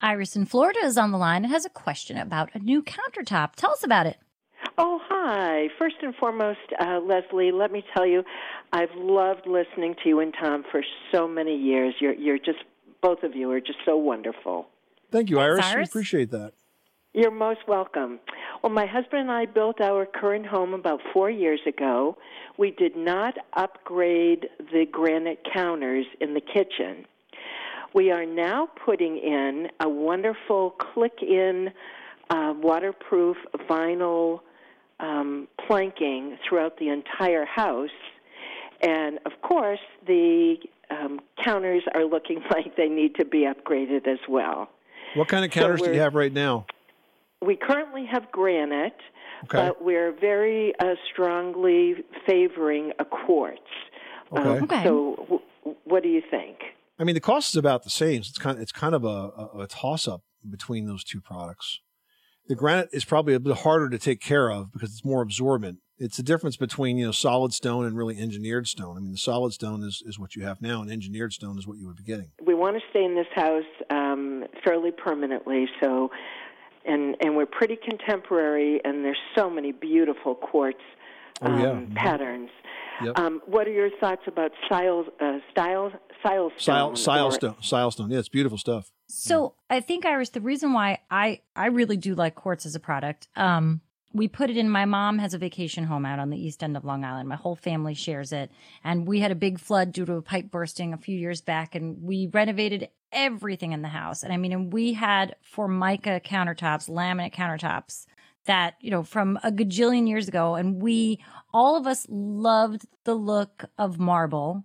Iris in Florida is on the line and has a question about a new countertop. Tell us about it. Oh, hi. First and foremost, uh, Leslie, let me tell you, I've loved listening to you and Tom for so many years. You're, you're just, both of you are just so wonderful. Thank you, Iris. Iris. We appreciate that. You're most welcome. Well, my husband and I built our current home about four years ago. We did not upgrade the granite counters in the kitchen. We are now putting in a wonderful click in uh, waterproof vinyl um, planking throughout the entire house. And of course, the um, counters are looking like they need to be upgraded as well. What kind of So counters do you have right now? We currently have granite, Okay. but we're very uh, strongly favoring a quartz. Okay. Um, Okay. So, w- what do you think? I mean, the cost is about the same. So it's kind of, it's kind of a, a, a toss up between those two products. The granite is probably a bit harder to take care of because it's more absorbent. It's the difference between, you know, solid stone and really engineered stone. I mean, the solid stone is, is what you have now and engineered stone is what you would be getting. we want to stay in this house um, fairly permanently. So, and and we're pretty contemporary, and there's so many beautiful quartz Oh, um, yeah. Mhm. patterns. Yep. Um, what are your thoughts about style, uh, style, style Sile, stone? sile or- stone, Silestone. Yeah, it's beautiful stuff. So I think Iris, the reason why I I really do like quartz as a product, um, we put it in. My mom has a vacation home out on the east end of Long Island. My whole family shares it, and we had a big flood due to a pipe bursting a few years back, and we renovated everything in the house. And I mean, and we had formica countertops, laminate countertops that you know from a gajillion years ago, and we all of us loved the look of marble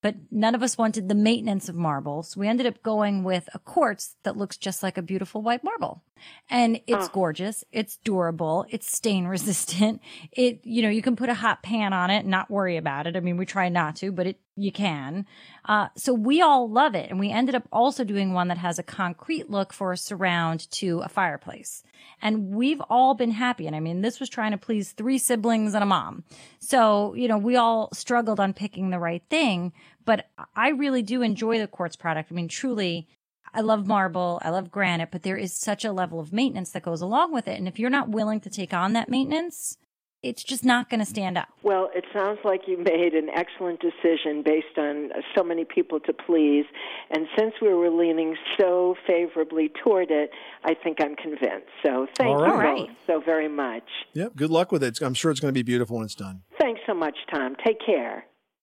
but none of us wanted the maintenance of marble. So we ended up going with a quartz that looks just like a beautiful white marble. And it's gorgeous. It's durable. It's stain resistant. It, you know, you can put a hot pan on it and not worry about it. I mean, we try not to, but it, you can. Uh, so we all love it. And we ended up also doing one that has a concrete look for a surround to a fireplace. And we've all been happy. And I mean, this was trying to please three siblings and a mom. So, you know, we all struggled on picking the right thing, but I really do enjoy the quartz product. I mean, truly, I love marble, I love granite, but there is such a level of maintenance that goes along with it. And if you're not willing to take on that maintenance, it's just not going to stand up. Well, it sounds like you made an excellent decision based on uh, so many people to please. And since we were leaning so favorably toward it, I think I'm convinced. So thank All you right. both so very much. Yep. Good luck with it. I'm sure it's going to be beautiful when it's done. Thanks so much, Tom. Take care.